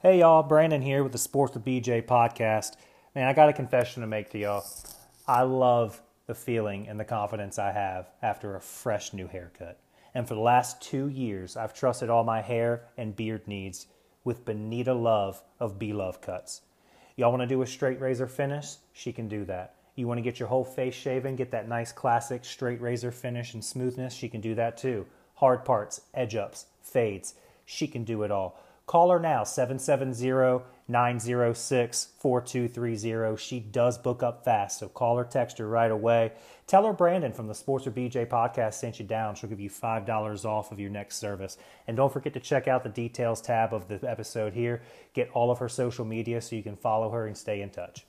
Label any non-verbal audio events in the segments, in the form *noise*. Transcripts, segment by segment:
Hey y'all, Brandon here with the Sports with BJ podcast. Man, I got a confession to make to y'all. I love the feeling and the confidence I have after a fresh new haircut. And for the last two years, I've trusted all my hair and beard needs with Benita Love of B Love Cuts. Y'all want to do a straight razor finish? She can do that. You want to get your whole face shaven, get that nice classic straight razor finish and smoothness? She can do that too. Hard parts, edge ups, fades. She can do it all. Call her now, 770 906 4230. She does book up fast, so call her, text her right away. Tell her Brandon from the Sports with BJ podcast sent you down. She'll give you $5 off of your next service. And don't forget to check out the details tab of the episode here. Get all of her social media so you can follow her and stay in touch.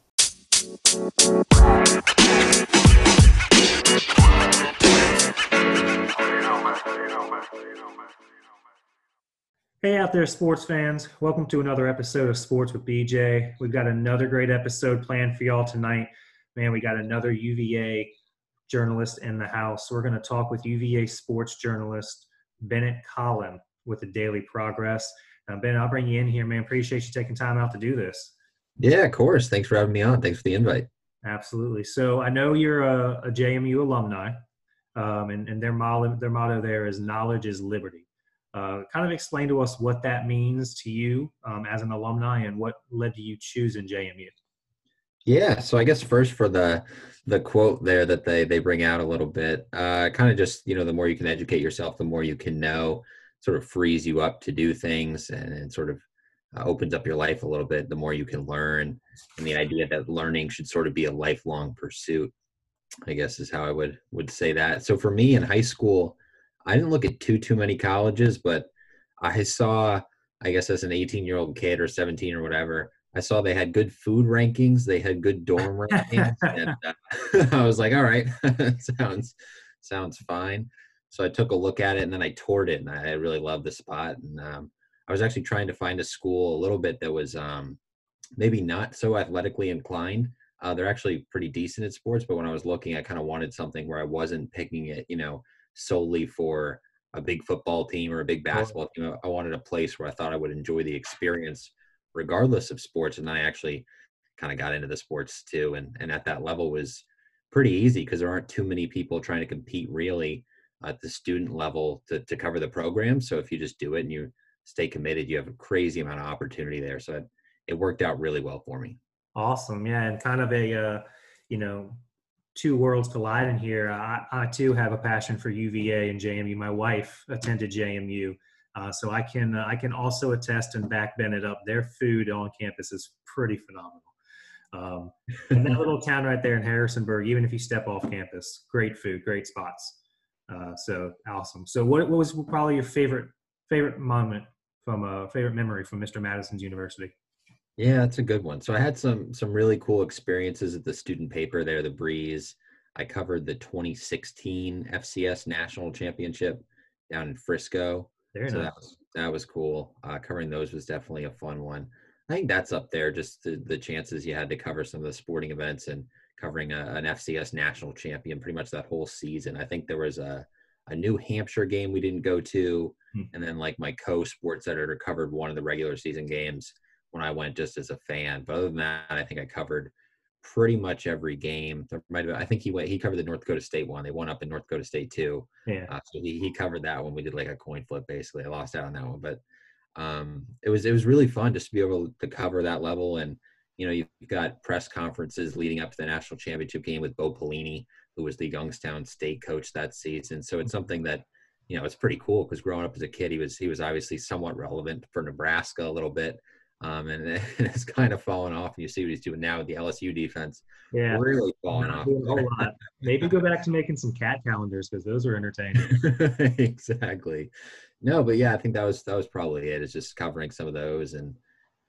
Hey out there, sports fans. Welcome to another episode of Sports with BJ. We've got another great episode planned for y'all tonight. Man, we got another UVA journalist in the house. We're going to talk with UVA sports journalist Bennett Conlin with the Daily Progress. Now, Ben, I'll bring you in here, man. Appreciate you taking time out to do this. Yeah, of course. Thanks for having me on. Thanks for the invite. Absolutely. So I know you're a, a JMU alumni, um, and, and their, motto, their motto there is knowledge is liberty. Uh, kind of explain to us what that means to you um, as an alumni and what led to you choosing JMU. Yeah, so I guess first for the the quote there that they they bring out a little bit, uh, kind of just you know the more you can educate yourself, the more you can know, sort of frees you up to do things and, and sort of uh, opens up your life a little bit. The more you can learn, and the idea that learning should sort of be a lifelong pursuit, I guess is how I would would say that. So for me in high school, I didn't look at too too many colleges, but I saw, I guess as an 18 year old kid or 17 or whatever, I saw they had good food rankings, they had good dorm *laughs* rankings, and uh, *laughs* I was like, all right, *laughs* sounds sounds fine. So I took a look at it and then I toured it, and I really loved the spot. And um, I was actually trying to find a school a little bit that was um, maybe not so athletically inclined. Uh, they're actually pretty decent at sports, but when I was looking, I kind of wanted something where I wasn't picking it, you know, solely for a big football team or a big basketball team. I wanted a place where I thought I would enjoy the experience regardless of sports. And I actually kind of got into the sports too. And, and at that level was pretty easy because there aren't too many people trying to compete really at the student level to, to cover the program. So if you just do it and you stay committed, you have a crazy amount of opportunity there. So it, it worked out really well for me. Awesome. Yeah. And kind of a, uh, you know, two worlds collide in here. I, I, too have a passion for UVA and JMU. My wife attended JMU, uh, so I can uh, I can also attest and back Bennett up. Their food on campus is pretty phenomenal. Um, and that little town right there in Harrisonburg, even if you step off campus, great food, great spots. Uh, so awesome. So what, what was probably your favorite favorite moment from a favorite memory from Mr. Madison's University? Yeah, that's a good one. So I had some some really cool experiences at the student paper there, the Breeze. I covered the 2016 FCS National Championship down in Frisco. Very so nice. that was that was cool. Uh, covering those was definitely a fun one. I think that's up there. Just the, the chances you had to cover some of the sporting events and covering a, an FCS national champion pretty much that whole season. I think there was a a New Hampshire game we didn't go to, hmm. and then like my co-sports editor covered one of the regular season games when I went just as a fan. But other than that, I think I covered pretty much every game. There might have, I think he went, he covered the North Dakota State one. They won up in North Dakota State too. Yeah. Uh, so he, he covered that one. We did like a coin flip basically. I lost out on that one, but um, it was, it was really fun just to be able to cover that level. And, you know, you've got press conferences leading up to the national championship game with Bo Pelini, who was the Youngstown State coach that season. So it's something that, you know, it's pretty cool because growing up as a kid, he was, he was obviously somewhat relevant for Nebraska a little bit um, and, *laughs* it's kind of fallen off. And you see what he's doing now with the LSU defense. Yeah, really falling off. A lot. Maybe go back to making some cat calendars because those are entertaining. *laughs* exactly. No, but yeah, I think that was that was probably it. It's just covering some of those, and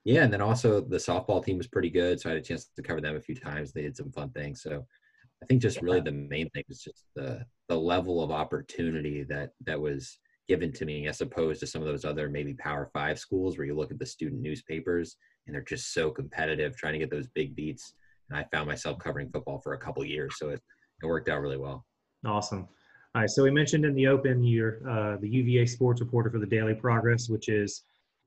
yeah, and then also the softball team was pretty good, so I had a chance to cover them a few times. They did some fun things. So I think just really the main thing is just the the level of opportunity that that was given to me as opposed to some of those other maybe power five schools where you look at the student newspapers and they're just so competitive trying to get those big beats. And i found myself covering football for a couple years so it, it worked out really well. Awesome. All right so we mentioned in the open you're uh, the uva sports reporter for the daily progress which is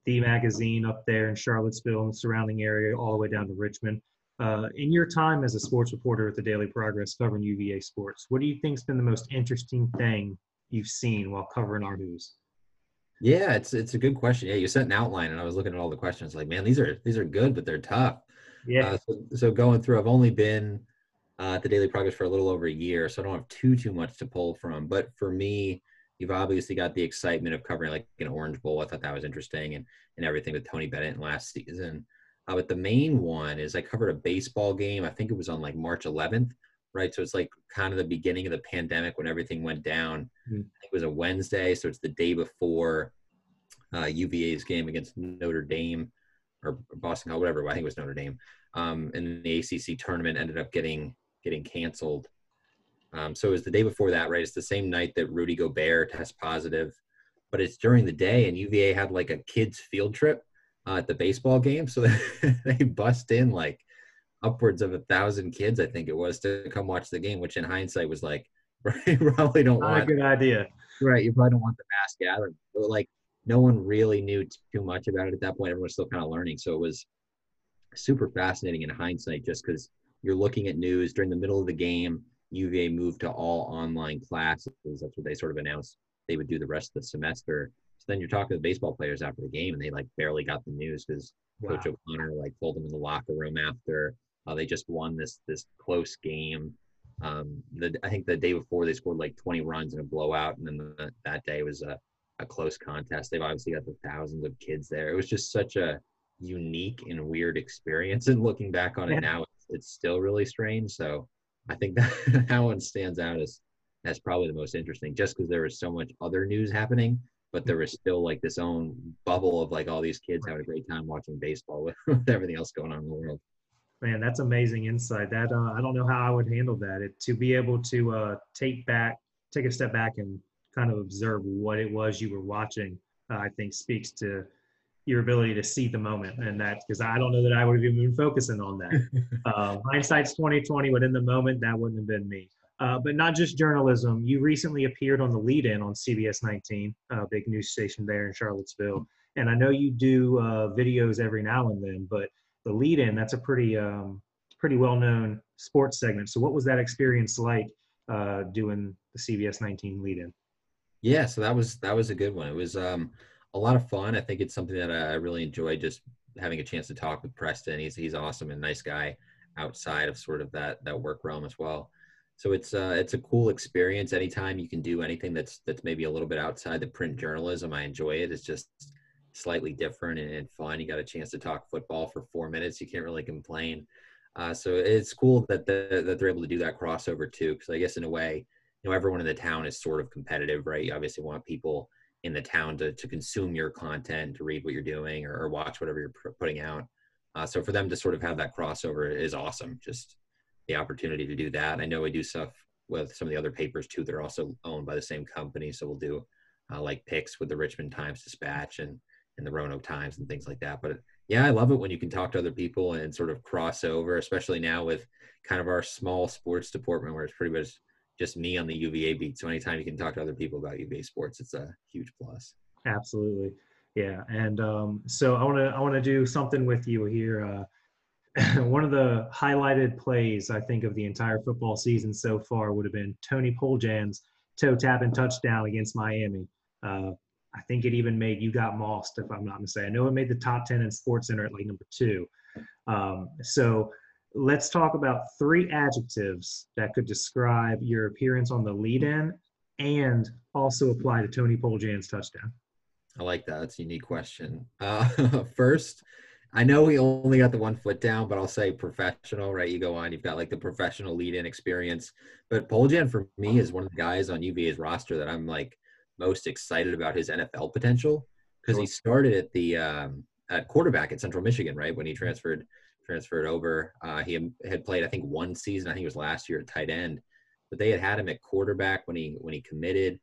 the magazine up there in Charlottesville and the surrounding area, all the way down to Richmond. Uh, in your time as a sports reporter at the Daily Progress covering UVA sports, what do you think's been the most interesting thing you've seen while covering our news? Yeah, it's it's a good question. Yeah, you sent an outline, and I was looking at all the questions. Like, man, these are these are good, but they're tough. Yeah. Uh, so, so going through, I've only been uh, at the Daily Progress for a little over a year, so I don't have too too much to pull from. But for me, you've obviously got the excitement of covering like an Orange Bowl. I thought that was interesting, and and everything with Tony Bennett last season. Uh, but the main one is I covered a baseball game. I think it was on like March 11th, right? So it's like kind of the beginning of the pandemic when everything went down. Mm-hmm. it was a Wednesday, so it's the day before uh, UVA's game against Notre Dame or Boston College, whatever. I think it was Notre Dame. Um, and the ACC tournament ended up getting getting canceled. Um, so it was the day before that, right? It's the same night that Rudy Gobert tests positive, but it's during the day, and UVA had like a kids field trip uh, at the baseball game, so *laughs* they bust in like upwards of a thousand kids, I think it was, to come watch the game. Which in hindsight was like, *laughs* right, probably don't Not want a good idea, right? You probably don't want the mass gathering, but like no one really knew too much about it at that point. Everyone was still kind of learning, so it was super fascinating in hindsight, just because you're looking at news during the middle of the game. UVA moved to all online classes. That's what they sort of announced they would do the rest of the semester. So then you're talking to the baseball players after the game, and they like barely got the news because wow. Coach O'Connor like told them in the locker room after uh, they just won this this close game. Um, the, I think the day before they scored like 20 runs in a blowout, and then the, that day was a, a close contest. They've obviously got the thousands of kids there. It was just such a unique and weird experience. And looking back on it now, it's, it's still really strange. So I think *laughs* that that one stands out as as probably the most interesting, just because there was so much other news happening, but there was still like this own bubble of like all these kids having a great time watching baseball *laughs* with, with everything else going on in the world. Man, that's amazing insight. That uh, I don't know how I would handle that. It, to be able to uh, take back, take a step back, and kind of observe what it was you were watching, uh, I think speaks to your ability to see the moment and that because I don't know that I would have even been focusing on that. *laughs* uh, hindsight's 2020, but in the moment that wouldn't have been me. Uh, but not just journalism. You recently appeared on the lead in on CBS 19, a big news station there in Charlottesville. And I know you do uh, videos every now and then, but the lead in, that's a pretty, um, pretty well known sports segment. So, what was that experience like uh, doing the CBS 19 lead in? Yeah, so that was that was a good one. It was um, a lot of fun. I think it's something that I really enjoy just having a chance to talk with Preston. He's he's awesome and nice guy outside of sort of that that work realm as well. So it's uh it's a cool experience. Anytime you can do anything that's that's maybe a little bit outside the print journalism, I enjoy it. It's just slightly different and, and fun. You got a chance to talk football for four minutes. You can't really complain. Uh, so it's cool that the, that they're able to do that crossover too. Because I guess in a way, you know, everyone in the town is sort of competitive, right? You obviously want people in the town to, to consume your content, to read what you're doing or, or watch whatever you're putting out. Uh, so for them to sort of have that crossover is awesome. Just the opportunity to do that. I know we do stuff with some of the other papers too. They're also owned by the same company. So we'll do uh, like picks with the Richmond Times Dispatch and, and the Roanoke Times and things like that. But yeah, I love it when you can talk to other people and sort of cross over, especially now with kind of our small sports department where it's pretty much just me on the UVA beat. So anytime you can talk to other people about UVA sports, it's a huge plus. Absolutely. Yeah. And um, so I want to, I want to do something with you here. Uh, *laughs* one of the highlighted plays, I think, of the entire football season so far would have been Tony Poljan's toe tapping touchdown against Miami. Uh, I think it even made You Got Mossed, if I'm not mistaken. I know it made the top 10 in Sports Center at like number two. Um, so let's talk about three adjectives that could describe your appearance on the lead in and also apply to Tony Poljan's touchdown. I like that. That's a unique question. Uh, *laughs* first, I know we only got the one foot down, but I'll say professional, right? You go on, you've got like the professional lead in experience. But Poljan for me is one of the guys on UVA's roster that I'm like most excited about his NFL potential because he started at the um, at quarterback at Central Michigan, right? When he transferred transferred over. Uh, he had played, I think, one season. I think it was last year at tight end, but they had had him at quarterback when he when he committed.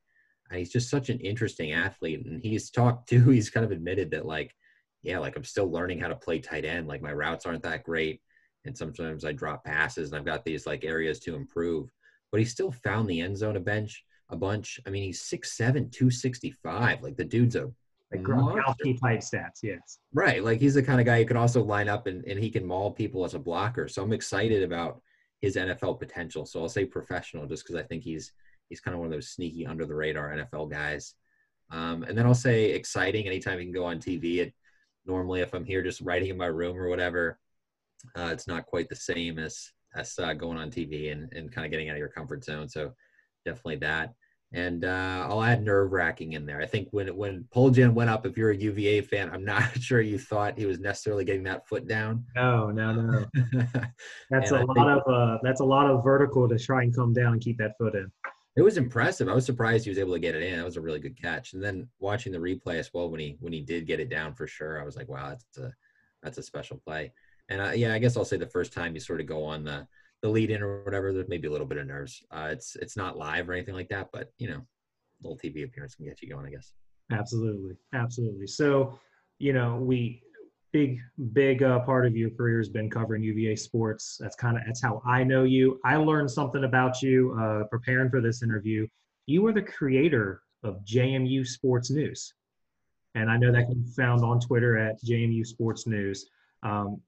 And he's just such an interesting athlete, and he's talked *laughs* to. He's kind of admitted that, like, yeah, like I'm still learning how to play tight end. Like my routes aren't that great, and sometimes I drop passes, and I've got these like areas to improve. But he still found the end zone a bench a bunch. I mean, he's 6'7", 265. Like the dude's a like Gronkowski type stats. Yes. Right. Like he's the kind of guy you can also line up and, and he can maul people as a blocker. So I'm excited about his NFL potential. So I'll say professional just because I think he's he's kind of one of those sneaky under the radar NFL guys. Um, and then I'll say exciting anytime he can go on TV. It, normally, if I'm here just writing in my room or whatever, uh, it's not quite the same as as uh, going on TV and, and kind of getting out of your comfort zone. So definitely that. And uh, I'll add nerve wracking in there. I think when when Poljan went up, if you're a UVA fan, I'm not *laughs* sure you thought he was necessarily getting that foot down. No, no, no. *laughs* that's a I lot think, of uh, that's a lot of vertical to try and come down and keep that foot in. It was impressive. I was surprised he was able to get it in. That was a really good catch. And then watching the replay as well when he when he did get it down for sure, I was like, wow, that's a that's a special play. And uh, yeah, I guess I'll say the first time you sort of go on the the lead in or whatever, there's maybe a little bit of nerves. Uh, it's it's not live or anything like that, but you know, little TV appearance can get you going, I guess. Absolutely, absolutely. So, you know, we big big uh, part of your career has been covering UVA sports. That's kind of that's how I know you. I learned something about you uh, preparing for this interview. You were the creator of JMU Sports News, and I know that can be found on Twitter at JMU Sports News. Um,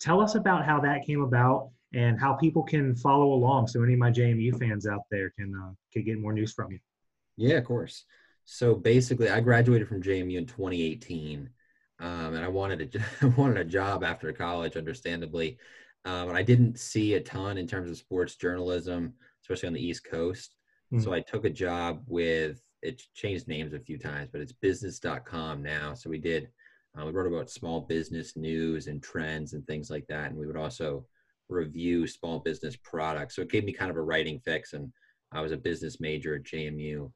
tell us about how that came about and how people can follow along so any of my JMU fans out there can uh, can get more news from you. Yeah, of course. So basically, I graduated from JMU in 2018, um, and I wanted a *laughs* I wanted a job after college, understandably. Um, and I didn't see a ton in terms of sports journalism, especially on the East Coast. Mm-hmm. So I took a job with it changed names a few times, but it's business.com now. So we did uh, we wrote about small business news and trends and things like that, and we would also review small business products. So it gave me kind of a writing fix, and I was a business major at JMU.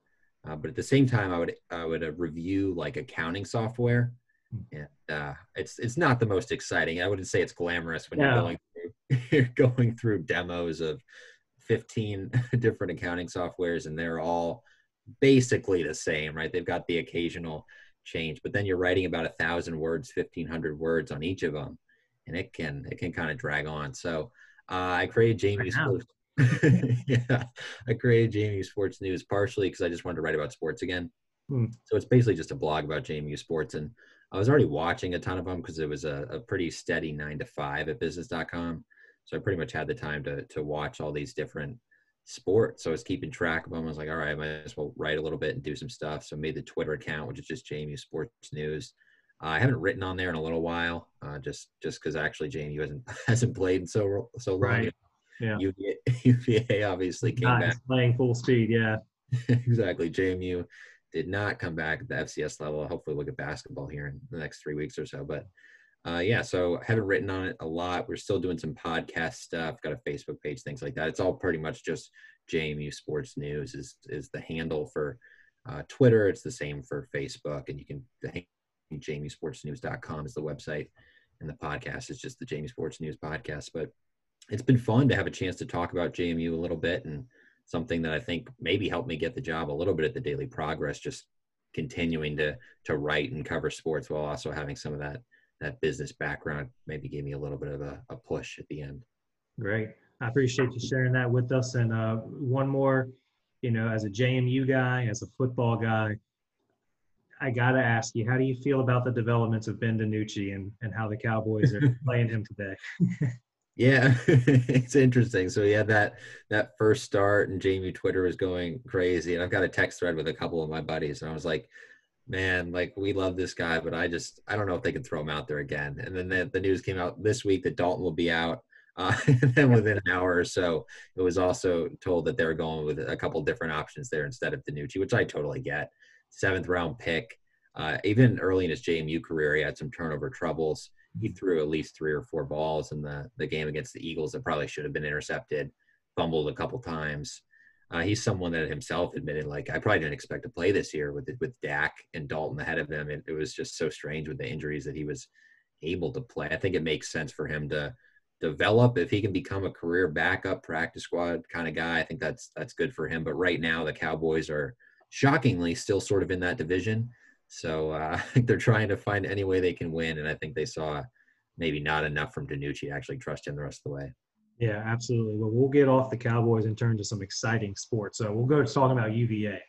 Uh, but at the same time, I would I would uh, review like accounting software, hmm. and uh, it's it's not the most exciting. I wouldn't say it's glamorous when you're going through *laughs* you're going through demos of 15 *laughs* different accounting softwares, and they're all basically the same, right? They've got the occasional change, but then you're writing about a thousand words, 1500 words on each of them and it can it can kind of drag on. So uh, I created Sports. *laughs* yeah, I created JMU Sports News partially because I just wanted to write about sports again. Hmm. So it's basically just a blog about JMU sports, and I was already watching a ton of them because it was a, a pretty steady nine to five at business.com. So I pretty much had the time to to watch all these different sports. So I was keeping track of them. I was like, all right, I might as well write a little bit and do some stuff. So I made the Twitter account, which is just JMU Sports News. Uh, I haven't written on there in a little while, uh, just just because actually JMU hasn't *laughs* hasn't played in so so long. Right. Yeah. UVA, UVA *laughs* obviously came not back playing full speed. Yeah. *laughs* exactly. JMU did not come back at the FCS level. Hopefully, we'll get basketball here in the next three weeks or so. But uh, yeah, so I haven't written on it a lot. We're still doing some podcast stuff. Got a Facebook page, things like that. It's all pretty much just JMU Sports News is is the handle for uh, Twitter. It's the same for Facebook, and you can JMUSportsNews.com is the website, and the podcast is just the JMU Sports News podcast. But it's been fun to have a chance to talk about JMU a little bit and something that I think maybe helped me get the job a little bit at the Daily Progress, just continuing to to write and cover sports while also having some of that that business background maybe gave me a little bit of a, a push at the end. Great. I appreciate you sharing that with us. And uh, one more, you know, as a JMU guy, as a football guy, I got to ask you, how do you feel about the developments of Ben DiNucci and, and how the Cowboys are *laughs* playing him today? yeah, *laughs* it's interesting. So he had that that first start, and JMU Twitter was going crazy. And I've got a text thread with a couple of my buddies, and I was like, "Man, like we love this guy, but I just I don't know if they can throw him out there again." And then the, the news came out this week that Dalton will be out. Uh, *laughs* and then within an hour or so, it was also told that they were going with a couple different options there instead of DiNucci, which I totally get seventh round pick. Uh, even early in his JMU career, he had some turnover troubles. He mm-hmm. threw at least three or four balls in the, the game against the Eagles that probably should have been intercepted, fumbled a couple times. Uh, he's someone that himself admitted, like, I probably didn't expect to play this year with with Dak and Dalton ahead of him. It, it was just so strange with the injuries that he was able to play. I think it makes sense for him to develop if he can become a career backup practice squad kind of guy. I think that's that's good for him. But right now, the Cowboys are – shockingly still sort of in that division. So uh, *laughs* I think they're trying to find any way they can win, and I think they saw maybe not enough from DiNucci actually trust him the rest of the way. Yeah, absolutely. Well, we'll get off the Cowboys and turn to some exciting sports. So we'll go to talking about UVA.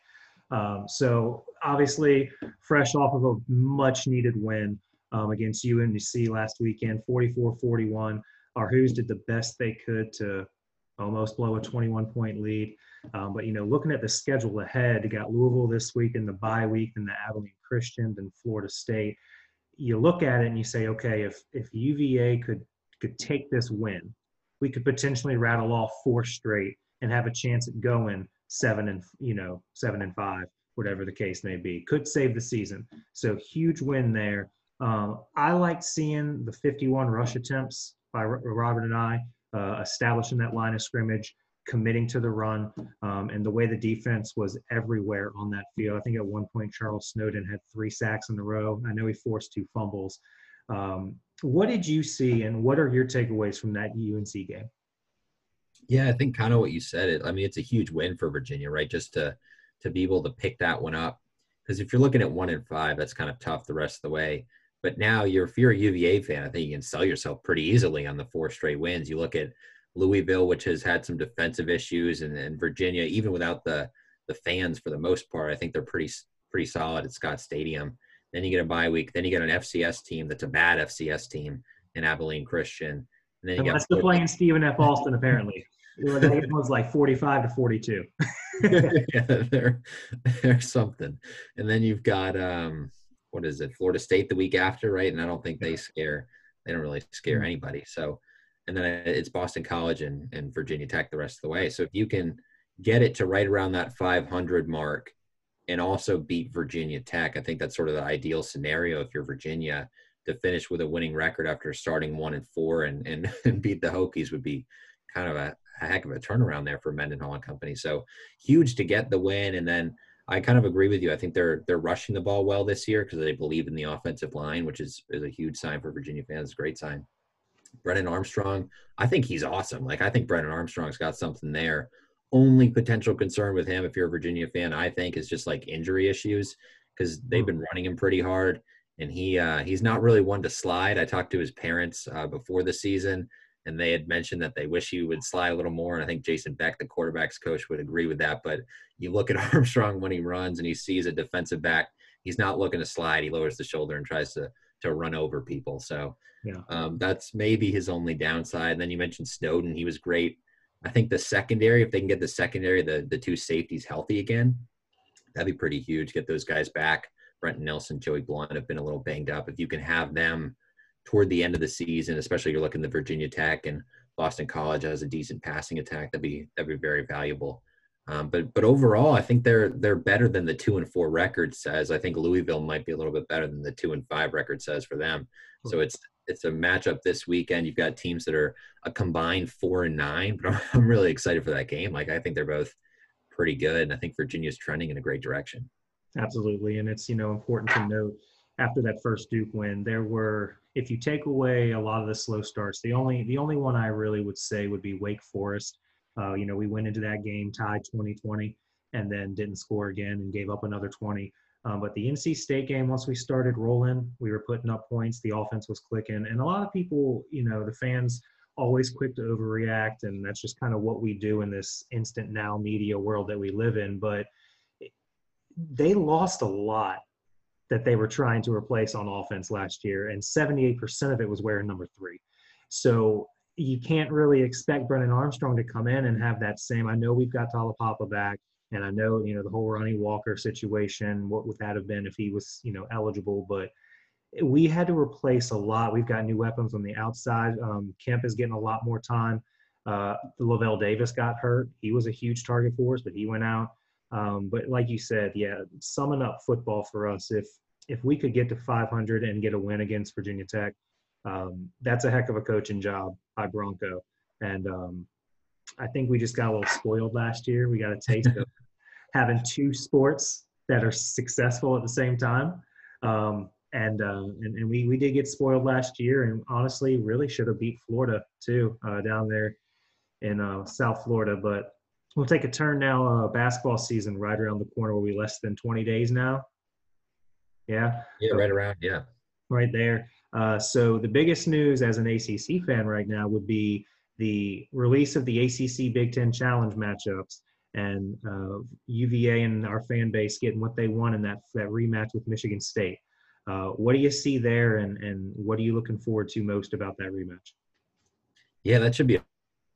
Um, so obviously, fresh off of a much needed win um, against UNC last weekend, 44-41. Our Hoos did the best they could to almost blow a 21 point lead. Um, but you know, looking at the schedule ahead, you got Louisville this week and the bye week, and the Abilene Christian and Florida State. You look at it and you say, okay, if if UVA could could take this win, we could potentially rattle off four straight and have a chance at going seven and you know seven and five, whatever the case may be. Could save the season. So huge win there. Um, I like seeing the 51 rush attempts by Robert Anae uh, establishing that line of scrimmage, committing to the run, um, and the way the defense was everywhere on that field. I think at one point Charles Snowden had three sacks in a row. I know he forced two fumbles. Um, what did you see, and what are your takeaways from that UNC game? Yeah, I think kind of what you said. It. I mean, it's a huge win for Virginia, right? Just to to be able to pick that one up. Because if you're looking at one and five, that's kind of tough the rest of the way. But now you're if you're a UVA fan, I think you can sell yourself pretty easily on the four straight wins. You look at Louisville, which has had some defensive issues, and, and Virginia, even without the the fans for the most part, I think they're pretty pretty solid at Scott Stadium. Then you get a bye week. Then you get an FCS team that's a bad FCS team in Abilene Christian. And then you Unless they're playing Stephen F. *laughs* Austin, apparently. it was like 45 to 42. *laughs* yeah, there, there's something. And then you've got um, what is it, Florida State the week after, right? And I don't think they scare, they don't really scare mm-hmm. anybody. So, and then it's Boston College and, and Virginia Tech the rest of the way. So if you can get it to right around that 500 mark and also beat Virginia Tech, I think that's sort of the ideal scenario if you're Virginia to finish with a winning record after starting one and four and, and, *laughs* and beat the Hokies would be kind of a, a heck of a turnaround there for Mendenhall and company. So huge to get the win. And then I kind of agree with you. I think they're they're rushing the ball well this year because they believe in the offensive line, which is is a huge sign for Virginia fans. a Great sign. Brennan Armstrong, I think he's awesome. Like I think Brennan Armstrong's got something there. Only potential concern with him, if you're a Virginia fan, I think, is just like injury issues because they've been running him pretty hard, and he uh, he's not really one to slide. I talked to his parents uh, before the season and they had mentioned that they wish he would slide a little more. And I think Jason Beck, the quarterbacks coach, would agree with that. But you look at *laughs* Armstrong when he runs and he sees a defensive back, he's not looking to slide. He lowers the shoulder and tries to to run over people. So yeah. um, that's maybe his only downside. And then you mentioned Snowden; he was great. I think the secondary, if they can get the secondary, the the two safeties healthy again, that'd be pretty huge. Get those guys back. Brenton Nelson, Joey Blount have been a little banged up. If you can have them toward the end of the season, especially you're looking at Virginia Tech and Boston College has a decent passing attack. That'd be that'd be very valuable. Um, but but overall, I think they're they're better than the two and four record says. I think Louisville might be a little bit better than the two and five record says for them. So it's it's a matchup this weekend. You've got teams that are a combined four and nine, but *laughs* I'm, I'm really excited for that game. Like I think they're both pretty good, and I think Virginia's trending in a great direction. Absolutely, and it's you know important to note after that first Duke win, there were if you take away a lot of the slow starts, the only the only one I really would say would be Wake Forest. Uh, you know, we went into that game tied 2020 and then didn't score again and gave up another 20. Um, but the NC State game, once we started rolling, we were putting up points. The offense was clicking, and a lot of people, you know, the fans always quick to overreact, and that's just kind of what we do in this instant now media world that we live in. But they lost a lot that they were trying to replace on offense last year, and 78% of it was wearing number three. So you can't really expect Brennan Armstrong to come in and have that same. I know we've got Taulapapa back, and I know you know the whole Ronnie Walker situation. What would that have been if he was you know eligible? But we had to replace a lot. We've got new weapons on the outside. Um, Kemp is getting a lot more time. Uh, Lavel Davis got hurt. He was a huge target for us, but he went out. Um, but like you said, yeah, summing up football for us, if if we could get to 500 and get a win against Virginia Tech, um, that's a heck of a coaching job by Bronco. And um, I think we just got a little spoiled last year. We got a taste of *laughs* having two sports that are successful at the same time. Um, and, uh, and, and we we did get spoiled last year, and honestly, really should have beat Florida too uh, down there in uh, South Florida. But we'll take a turn now. Uh, basketball season right around the corner. Will be less than 20 days now. Yeah. Yeah, right around. Yeah. Right there. Uh, so the biggest news as an ACC fan right now would be the release of the ACC Big Ten Challenge matchups. and uh, UVA and our fan base getting what they want in that that rematch with Michigan State. Uh, what do you see there, and and what are you looking forward to most about that rematch? Yeah, that should be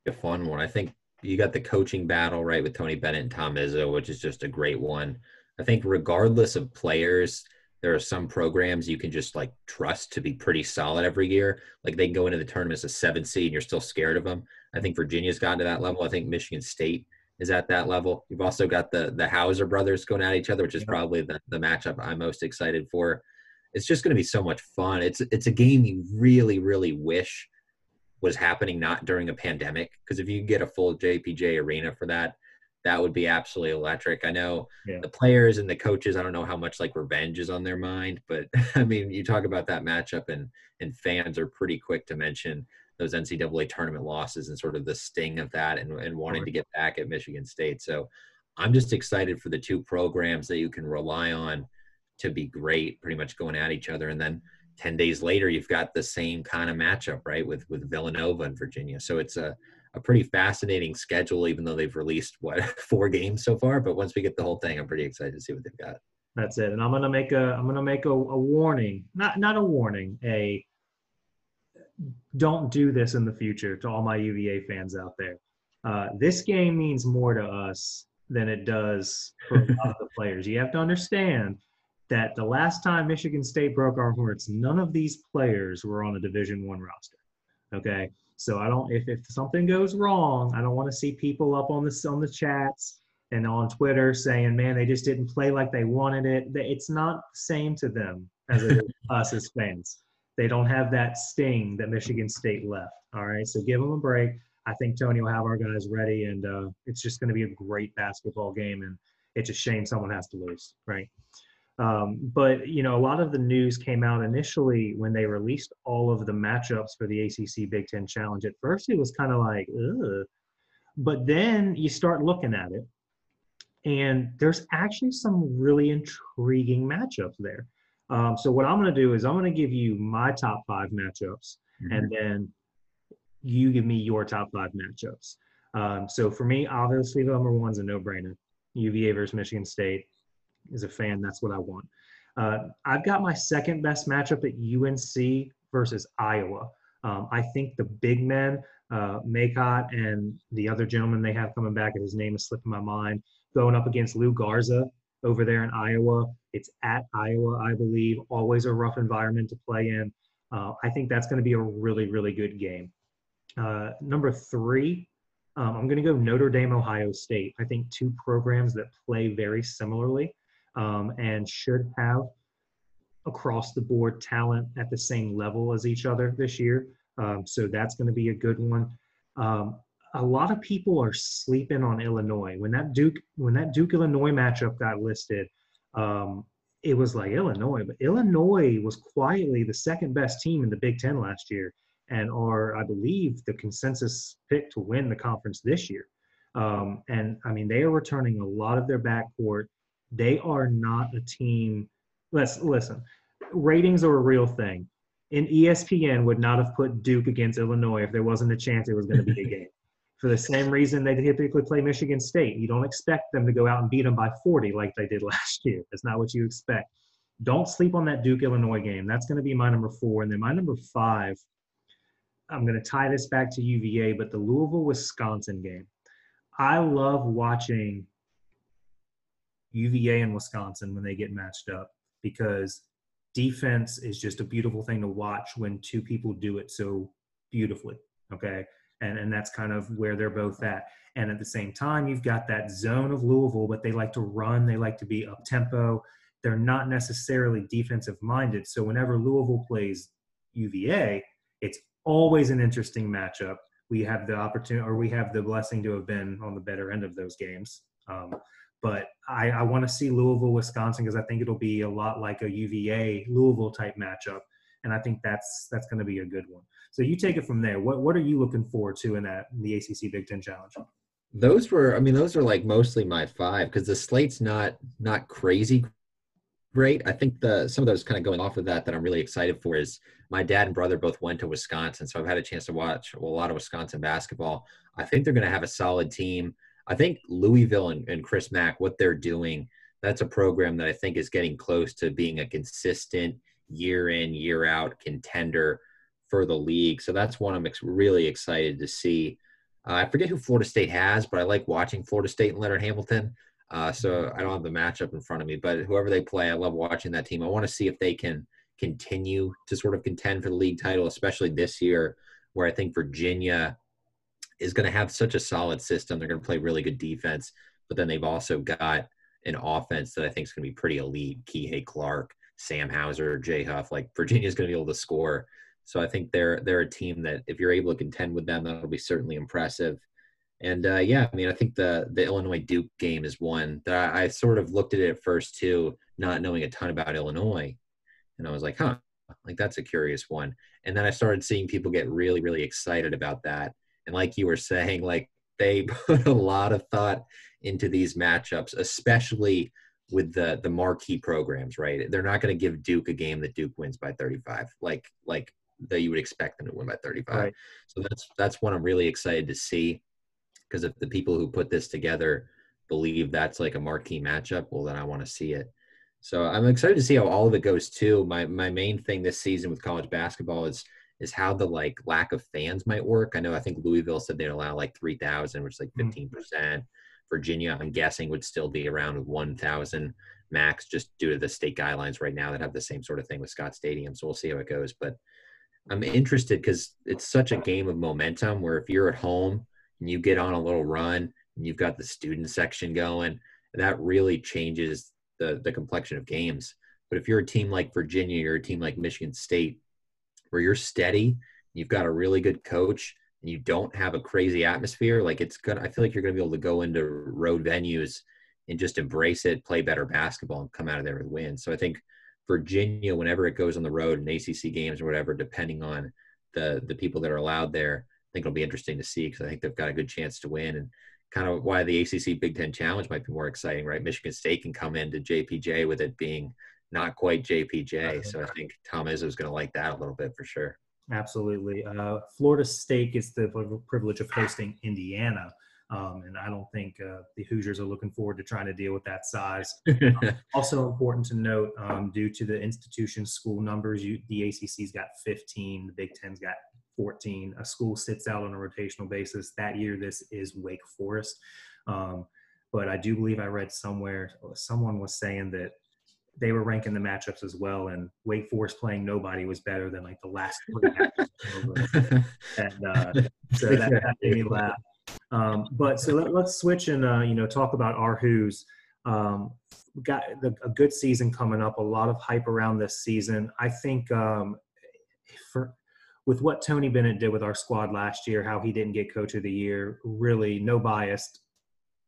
a fun one. I think you got the coaching battle right with Tony Bennett and Tom Izzo, which is just a great one. I think regardless of players, there are some programs you can just like trust to be pretty solid every year. Like they can go into the tournament as a seven seed and you're still scared of them. I think Virginia's gotten to that level. I think Michigan State is at that level. You've also got the the Hauser brothers going at each other, which is probably the, the matchup I'm most excited for. It's just going to be so much fun. It's it's a game you really really wish was happening not during a pandemic because if you get a full JPJ arena for that, that would be absolutely electric. I know yeah. the players and the coaches. I don't know how much like revenge is on their mind, but *laughs* I mean, you talk about that matchup, and and fans are pretty quick to mention those NCAA tournament losses and sort of the sting of that, and and wanting to get back at Michigan State. So I'm just excited for the two programs that you can rely on to be great, pretty much going at each other, and then 10 days later you've got the same kind of matchup right with with villanova and virginia so it's a, a pretty fascinating schedule even though they've released what *laughs* four games so far. But once we get the whole thing i'm pretty excited to see what they've got. That's it. And i'm gonna make a i'm gonna make a, a warning not not a warning a don't do this in the future to all my uva fans out there. Uh, this game means more to us than it does for a lot of the *laughs* players. You have to understand that the last time Michigan State broke our hearts, none of these players were on a Division One roster. Okay, so I don't. If, if something goes wrong, I don't want to see people up on the on the chats and on Twitter saying, "Man, they just didn't play like they wanted it." It's not the same to them as *laughs* us as fans. They don't have that sting that Michigan State left. All right, so give them a break. I think Tony will have our guys ready, and uh, it's just going to be a great basketball game. And it's a shame someone has to lose, right? Um, but you know, a lot of the news came out initially when they released all of the matchups for the ACC Big Ten Challenge. At first, it was kind of like, Ugh. but then you start looking at it, and there's actually some really intriguing matchups there. Um, so what I'm going to do is I'm going to give you my top five matchups, mm-hmm. and then you give me your top five matchups. Um, so for me, obviously, number one's a no-brainer: UVA versus Michigan State as a fan, that's what I want. Uh, I've got my second best matchup at UNC versus Iowa. Um, I think the big men, uh, Bacot and the other gentleman they have coming back, and his name is slipping my mind, going up against Luka Garza over there in Iowa. It's at Iowa, I believe. Always a rough environment to play in. Uh, I think that's going to be a really, really good game. Uh, number three, um, I'm going to go Notre Dame, Ohio State. I think two programs that play very similarly um, and should have across the board talent at the same level as each other this year. Um, so that's going to be a good one. Um, a lot of people are sleeping on Illinois. When that Duke when that Duke Illinois matchup got listed, um, it was like Illinois, but Illinois was quietly the second best team in the Big Ten last year, and are I believe the consensus pick to win the conference this year. Um, and I mean they are returning a lot of their backcourt. They are not a team. Let's listen. Ratings are a real thing. And ESPN would not have put Duke against Illinois if there wasn't a chance it was going to be a game. *laughs* For the same reason they typically play Michigan State. You don't expect them to go out and beat them by 40 like they did *laughs* last year. That's not what you expect. Don't sleep on that Duke Illinois game. That's going to be my number four. And then my number five, I'm going to tie this back to UVA, but the Louisville Wisconsin game. I love watching UVA and Wisconsin when they get matched up because defense is just a beautiful thing to watch when two people do it so beautifully. Okay. And, and that's kind of where they're both at. And at the same time, you've got that zone of Louisville, but they like to run, they like to be up tempo. They're not necessarily defensive minded. So whenever Louisville plays UVA, it's always an interesting matchup. We have the opportunity, or we have the blessing to have been on the better end of those games. Um, but I, I want to see Louisville, Wisconsin, because I think it'll be a lot like a UVA Louisville type matchup, and I think that's that's going to be a good one. So you take it from there. What what are you looking forward to in that in the ACC Big Ten Challenge? Those were, I mean, those are like mostly my five because the slate's not not crazy great. I think the some of those kind of going off of that that I'm really excited for is my dad and brother both went to Wisconsin, so I've had a chance to watch a lot of Wisconsin basketball. I think they're going to have a solid team. I think Louisville and, and Chris Mack, what they're doing, that's a program that I think is getting close to being a consistent year in, year out contender for the league. So that's one I'm ex- really excited to see. Uh, I forget who Florida State has, but I like watching Florida State and Leonard Hamilton. Uh, so I don't have the matchup in front of me, but whoever they play, I love watching that team. I want to see if they can continue to sort of contend for the league title, especially this year, where I think Virginia is going to have such a solid system. They're going to play really good defense, but then they've also got an offense that I think is going to be pretty elite. Kihei Clark, Sam Hauser, Jay Huff, like Virginia is going to be able to score. So I think they're they're a team that if you're able to contend with them, that'll be certainly impressive. And uh, yeah, I mean, I think the the Illinois Duke game is one that I, I, sort of looked at it at first too, not knowing a ton about Illinois, and I was like, huh, like that's a curious one. And then I started seeing people get really really excited about that. And like you were saying, like they *laughs* put a lot of thought into these matchups, especially with the the marquee programs, right? They're not going to give Duke a game that Duke wins by 35, like like that you would expect them to win by 35. Right. So that's that's what I'm really excited to see, because if the people who put this together believe that's like a marquee matchup, well then I want to see it. So I'm excited to see how all of it goes too. My my main thing this season with college basketball is is how the like lack of fans might work. I know I think Louisville said they'd allow like 3,000, which is like 15 mm. percent. Mm-hmm. Virginia, I'm guessing, would still be around 1,000 max just due to the state guidelines right now that have the same sort of thing with Scott Stadium. So we'll see how it goes. But I'm interested because it's such a game of momentum where if you're at home and you get on a little run and you've got the student section going, that really changes the, the complexion of games. But if you're a team like Virginia, you're a team like Michigan State, where you're steady, you've got a really good coach, and you don't have a crazy atmosphere, like it's gonna I feel like you're gonna be able to go into road venues and just embrace it, play better basketball, and come out of there with wins. So I think Virginia, whenever it goes on the road in ACC games or whatever, depending on the the people that are allowed there, I think it'll be interesting to see because I think they've got a good chance to win and kind of why the ACC Big Ten Challenge might be more exciting, right? Michigan State can come into JPJ with it being not quite JPJ, so I think Tom Izzo is going to like that a little bit for sure. Absolutely. Uh, Florida State gets the privilege of hosting Indiana. Um, and I don't think uh, the Hoosiers are looking forward to trying to deal with that size. *laughs* um, also important to note, um, due to the institution school numbers, you, the ACC's got 15, the Big Ten's got 14. A school sits out on a rotational basis. That year, this is Wake Forest. Um, but I do believe I read somewhere someone was saying that they were ranking the matchups as well, and Wake Forest playing nobody was better than like the last three matchups. *laughs* and uh, so that, that, made me laugh. Um, but so let, us switch and uh, you know talk about our Hoos. Um, got the, a good season coming up. A lot of hype around this season. I think um, for with what Tony Bennett did with our squad last year, how he didn't get Coach of the Year, really no bias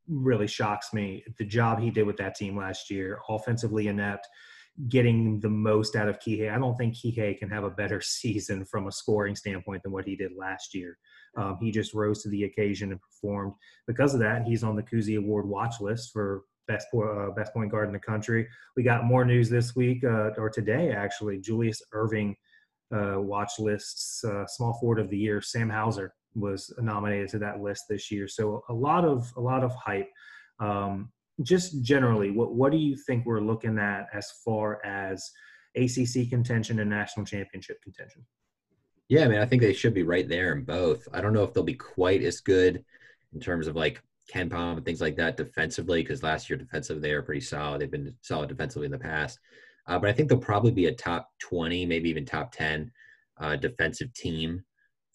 really shocks me. The job he did with that team last year, offensively inept, getting the most out of Kihei. I don't think Kihei can have a better *laughs* season from a scoring standpoint than what he did last year. Um, he just rose to the occasion and performed. Because of that, he's on the Cousy Award watch list for best uh, best point guard in the country. We got more news this week uh, or today actually. Julius Erving uh, watch lists uh, small forward of the year. Sam Hauser was nominated to that list this year. So a lot of a lot of hype. Um, just generally, what what do you think we're looking at as far as ACC contention and national championship contention? Yeah, I mean, I think they should be right there in both. I don't know if they'll be quite as good in terms of like KenPom and things like that defensively, because last year defensively they were pretty solid. They've been solid defensively in the past, uh, but I think they'll probably be a top twenty, maybe even top ten uh, defensive team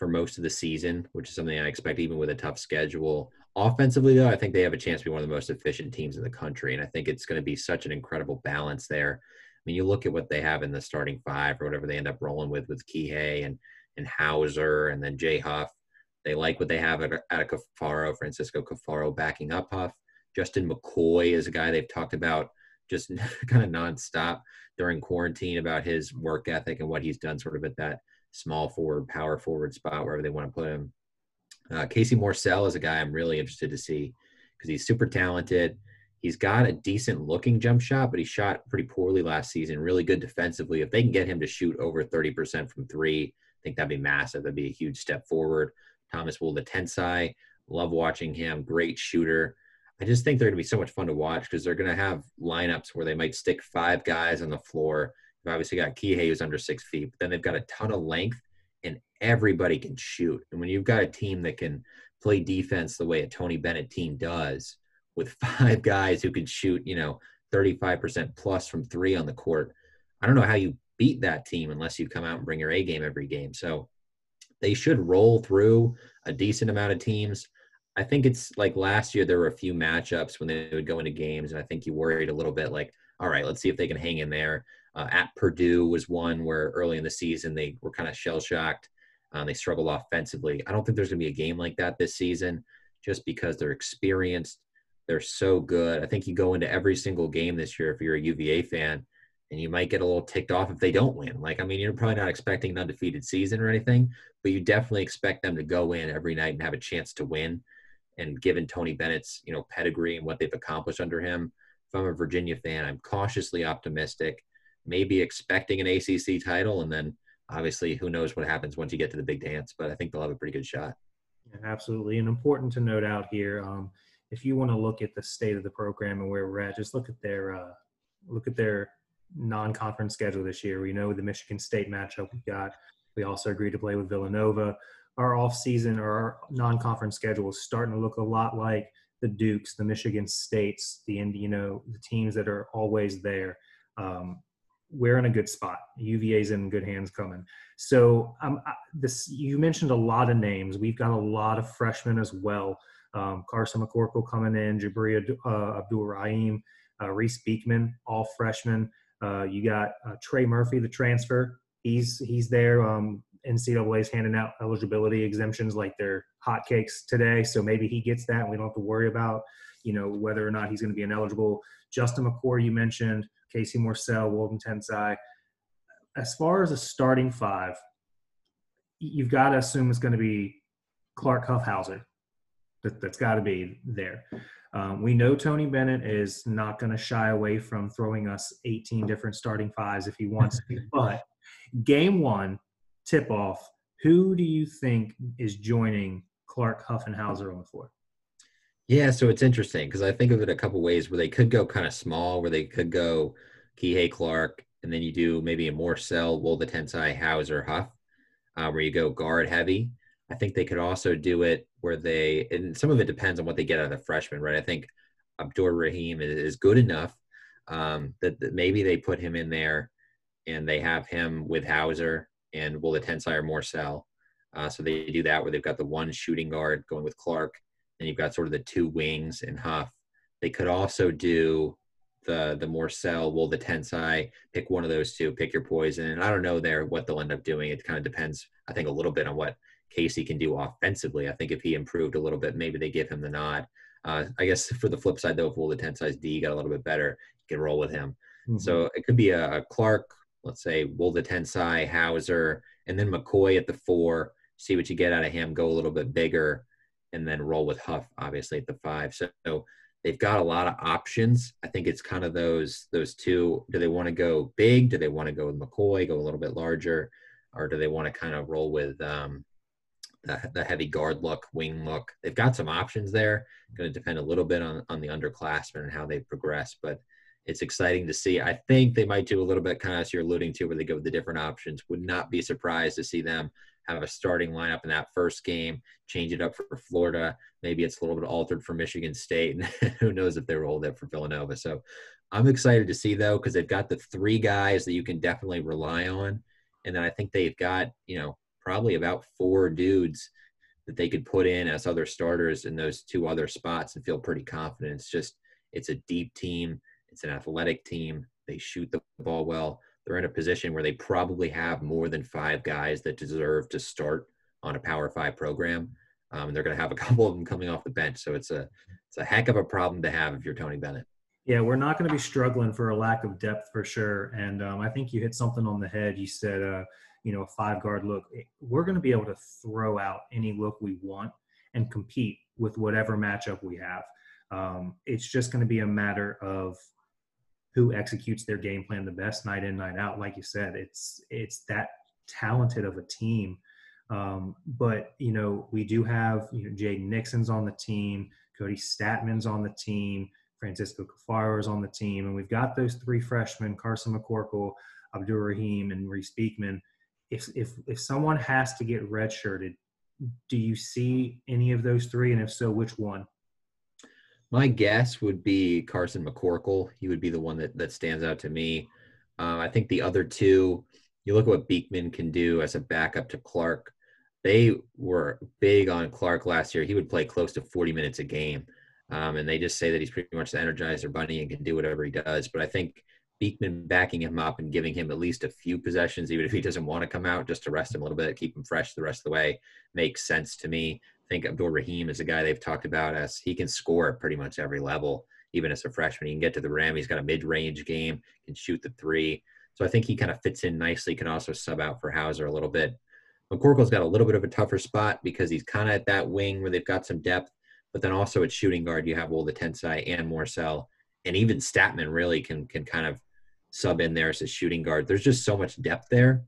for most of the season, which is something I expect even with a tough schedule. Offensively, though, I think they have a chance to be one of the most efficient teams in the country. And I think it's going to be such an incredible balance there. I mean, you look at what they have in the starting five or whatever they end up rolling with with Kihei and and Hauser and then Jay Huff. They like what they have at, at Caffaro, Francisco Caffaro backing up Huff. Justin McCoy is a guy they've talked about just *laughs* kind of nonstop during quarantine about his work ethic and what he's done sort of at that small forward, power forward spot, wherever they want to put him. Uh, Casey Morsell is a guy I'm really interested to see because he's super talented. He's got a decent looking jump shot, but he shot pretty poorly last season. Really good defensively. If they can get him to shoot over 30% from three, I think that'd be massive. That'd be a huge step forward. Tomas Woldetensae, Love watching him. Great shooter. I just think they're going to be so much fun to watch because they're going to have lineups where they might stick five guys on the floor. They've obviously got Kihei who's under six feet, but then they've got a ton of length and everybody can shoot. And when you've got a team that can play defense the way a Tony Bennett team does, with *laughs* five guys who can shoot, you know, 35% plus from three on the court, I don't know how you beat that team unless you come out and bring your A game every game. So they should roll through a decent amount of teams. I think it's like last year there were a few matchups when they would go into games, and I think you worried a little bit like, all right, let's see if they can hang in there. Uh, at Purdue was one where early in the season they were kind of shell shocked. Um, they struggled offensively. I don't think there's going to be a game like that this season just because they're experienced. They're so good. I think you go into every single game this year if you're a UVA fan and you might get a little ticked off if they don't win. Like, I mean, you're probably not expecting an undefeated season or anything, but you definitely expect them to go in every night and have a chance to win. And given Tony Bennett's, you know, pedigree and what they've accomplished under him, if I'm a Virginia fan, I'm cautiously optimistic, maybe expecting an ACC title, and then obviously who knows what happens once you get to the big dance. But I think they'll have a pretty good shot. Yeah, absolutely, and important to note out here. Um, if you want to look at the state of the program and where we're at, just look at their uh, look at their non-conference schedule this year. We know the Michigan State matchup we got. We also agreed to play with Villanova. Our off-season or our non-conference schedule is starting to look a lot like the Dukes, the Michigan States, the you know the teams that are always there. Um, we're in a good spot. UVA's in good hands coming. So um, this you mentioned a lot of names. We've got a lot of freshmen as well. Um, Carson McCorkle coming in, Jabri uh, Abdur Rahim, uh, Reece Beekman, all freshmen. Uh, you got uh, Trey Murphy, the transfer. He's he's there. Um, NCAA's handing out eligibility exemptions like they're hotcakes today, so maybe he gets that, and we don't have to worry about you know whether or not he's going to be ineligible. Justin McCord, you mentioned Casey Morsell, Woldetensae. As far as a starting five, you've got to assume it's going to be Clark Huffhauser. That, that's got to be there. Um, we know Tony Bennett is not going to shy away from throwing us 18 different starting fives if he wants to. *laughs* But game one, tip off, who do you think is joining Clark Huffenhauser on the floor? Yeah, so it's interesting because I think of it a couple ways where they could go kind of small, where they could go Kihei Clark, and then you do maybe a Morsell Wolde Tensai Hauser Huff, uh, where you go guard heavy. I think they could also do it where they, and some of it depends on what they get out of the freshman, right? I think Abdur Rahim is, is good enough um, that, that, maybe they put him in there and they have him with Hauser and Woldetensae or Morsell. Uh, so they do that where they've got the one shooting guard going with Clark, and you've got sort of the two wings and Huff. They could also do the the Morsell, Woldetensae, pick one of those two, pick your poison. And I don't know there what they'll end up doing. It kind of depends, I think, a little bit on what Casey can do offensively. I think if he improved a little bit, maybe they give him the nod. Uh, I guess for the flip side, though, if Woldetensae's D got a little bit better, you can roll with him. Mm-hmm. So it could be a, a, Clark, let's say Woldetensae, Hauser, and then McKoy at the four. See what you get out of him. Go a little bit bigger, and then roll with Huff, obviously at the five. So they've got a lot of options. I think it's kind of those those two. Do they want to go big? Do they want to go with McKoy, go a little bit larger, or do they want to kind of roll with um, the, the heavy guard look, wing look. They've got some options there. Going to depend a little bit on on the underclassmen and how they progress, but it's exciting to see. I think they might do a little bit kind of as you're alluding to, where they go with the different options. Would not be surprised to see them have a starting lineup in that first game, change it up for Florida. Maybe it's a little bit altered for Michigan State, and *laughs* who knows if they roll it for Villanova. So I'm excited to see though because they've got the three guys that you can definitely rely on, and then I think they've got you know probably about four dudes that they could put in as other starters in those two other spots and feel pretty confident. It's just it's a deep team. It's an athletic team. They shoot the ball well. They're in a position where they probably have more than five guys that deserve to start on a Power Five program. Um, and they're going to have a *laughs* couple of them coming off the bench. So it's a it's a heck of a problem to have if you're Tony Bennett. Yeah, we're not going to be struggling for a lack of depth for sure. And um, I think you hit something on the head. You said uh, you know, a five guard look, we're going to be able to throw out any look we want and compete with whatever matchup we have. Um, it's just going to be a matter of who executes their game plan the best night in, night out. Like you said, it's it's that talented of a team. Um, but you know, we do have you know Nixon's on the team, Kody Stattmann's on the team, Francisco Caffaro is on the team, and we've got those three freshmen: Carson McCorkle, Abdur Rahim, and Reece Beekman. If if if someone has to get redshirted, do you see any of those three, and if so, which one? My guess would be Carson McCorkle. He would be the one that, that stands out to me. Uh, I think the other two, you look at what Beekman can do as a backup to Clark. They were big on Clark last year. He would play close to 40 minutes a game. Um, and they just say that he's pretty much the energizer bunny and can do whatever he does. But I think Beekman backing him up and giving him at least a few possessions, even if he doesn't want to come out, just to rest him a little bit, keep him fresh the rest of the way, makes sense to me think Abdur Rahim is a guy they've talked about as he can score at pretty much every level, even as a freshman. He can get to the rim. He's got a mid-range game, can shoot the three. So I think he kind of fits in nicely. Can also sub out for Hauser a little bit. McCorkle's got a little bit of a tougher spot because he's kind of at that wing where they've got some depth, but then also at shooting guard you have Woldetensae and Morsell, and even Stattmann really can can kind of sub in there as a shooting guard. There's just so much depth there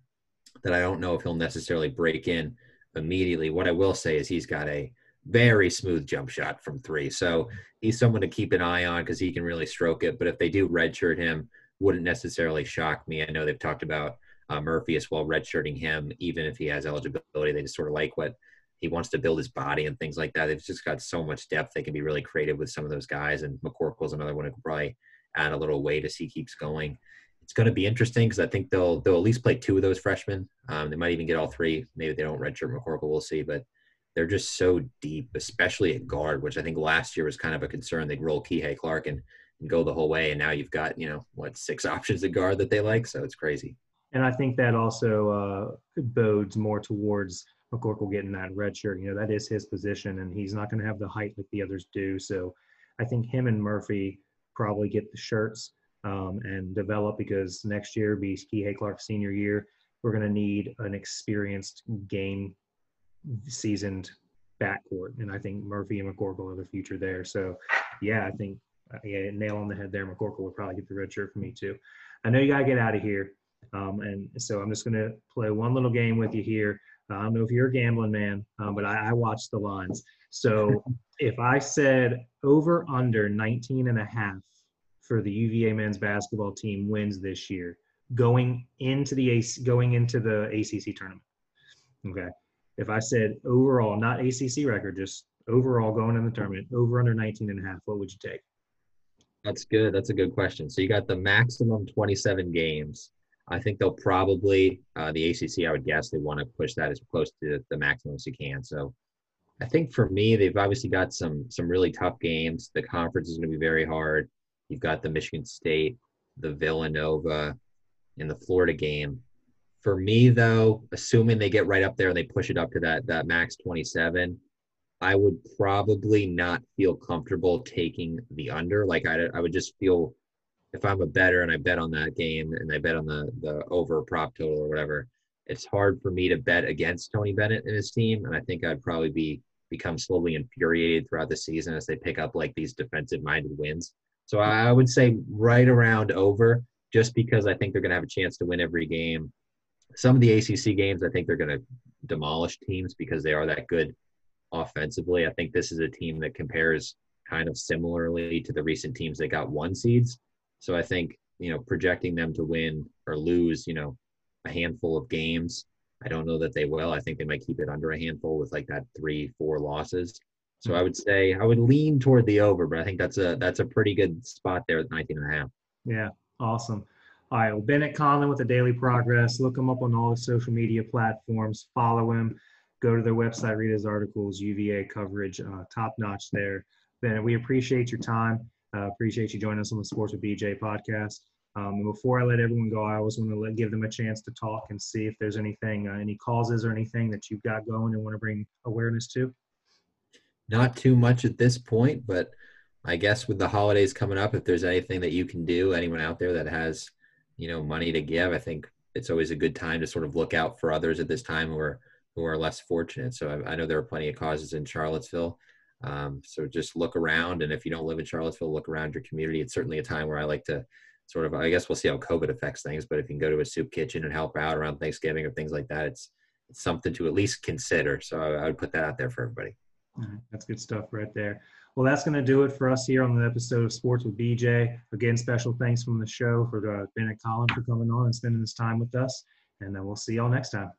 that I don't know if he'll necessarily break in immediately. What I will say is he's got a very smooth jump shot from three. So he's someone to keep an eye on because he can really stroke it. But if they do redshirt him, wouldn't necessarily shock me. I know they've talked about uh, Murphy as well, redshirting him, even if he has eligibility. They just sort of like what he wants to build his body and things like that. They've just got so much depth. They can be really creative with some of those guys. And McCorkle's another one who could probably add a little weight as he keeps going it's going to be interesting because I think they'll they'll at least play two of those freshmen. Um, they might even get all three. Maybe they don't redshirt McCorkle. We'll see, but they're just so deep, especially at guard, which I think last year was kind of a concern. They'd roll Kihei Clark and, and go the whole way, and now you've got you know what six *laughs* options at guard that they like. So it's crazy. And I think that also uh, bodes more towards McCorkle getting that red shirt. You know, that is his position, and he's not going to have the height like the others do. So I think him and Murphy probably get the shirts um, and develop because next year be Kihei Clark senior year. We're going to need an experienced game seasoned backcourt, and I think Murphy and McCorkle are the future there. So, yeah, I think uh, yeah, nail on the head there. McCorkle would probably get the red shirt for me too. I know you got to get out of here, um, and so I'm just going to play one little game with you here. Uh, I don't know if you're a gambling man, um, but I, I watch the lines. So *laughs* if I said over under 19 and a half for the UVA men's basketball team wins this year going into the AC, going into the ACC tournament. Okay. If I said overall, not ACC record, just overall going in the tournament, over under 19 and a half, what would you take? That's good. That's a good question. So you got the maximum 27 games. I think they'll probably, uh, the ACC, I would guess they want to push that as close to the maximum as you can. So I think for me, they've obviously got some some really tough games. The conference is going to be very hard. You've got the Michigan State, the Villanova, and the Florida game. For me, though, assuming they get right up there and they push it up to that that max 27, I would probably not feel comfortable taking the under. Like I, I would just feel if I'm a better and I bet on that game and I bet on the the over prop total or whatever, it's hard for me to bet against Tony Bennett and his team. And I think I'd probably be become slowly infuriated throughout the season as they pick up like these defensive minded wins. So I would say right around over, just because I think they're going to have a chance to win every game. Some of the ACC games, I think they're going to demolish teams because they are that good offensively. I think this is a team that compares kind of similarly to the recent teams that got one seeds. So I think, you know, projecting them to win or lose, you know, a handful of games. I don't know that they will. I think they might keep it under a handful with like that three, four losses. So I would say I would lean toward the over, but I think that's a that's a pretty good spot there at 19 and a half. Yeah, awesome. All right, well, Bennett Conlin with the Daily Progress. Look him up on all the social media platforms. Follow him. Go to their website, read his articles. UVA coverage, uh, top notch there. Bennett, we appreciate your time. Uh, appreciate you joining us on the Sports with BJ podcast. Um, and before I let everyone go, I always want to let, give them a chance to talk and see if there's anything, uh, any causes or anything that you've got going and want to bring awareness to. Not too much at this point, but I guess with the holidays coming up, if there's anything that you can do, anyone out there that has, you know, money to give, I think it's always a good time to sort of look out for others at this time who are who are less fortunate. So I, I know there are plenty of causes in Charlottesville. Um, so just look around, and if you don't live in Charlottesville, look around your community. It's certainly a time where I like to sort of. I guess we'll see how COVID affects things, but if you can go to a soup kitchen and help out around Thanksgiving or things like that, it's something to at least consider. So I, I would put that out there for everybody. That's good stuff right there. Well, that's going to do it for us here on the episode of Sports with BJ. Again, special thanks from the show for uh, Collins for coming on and spending this time with us. And then we'll see y'all next time.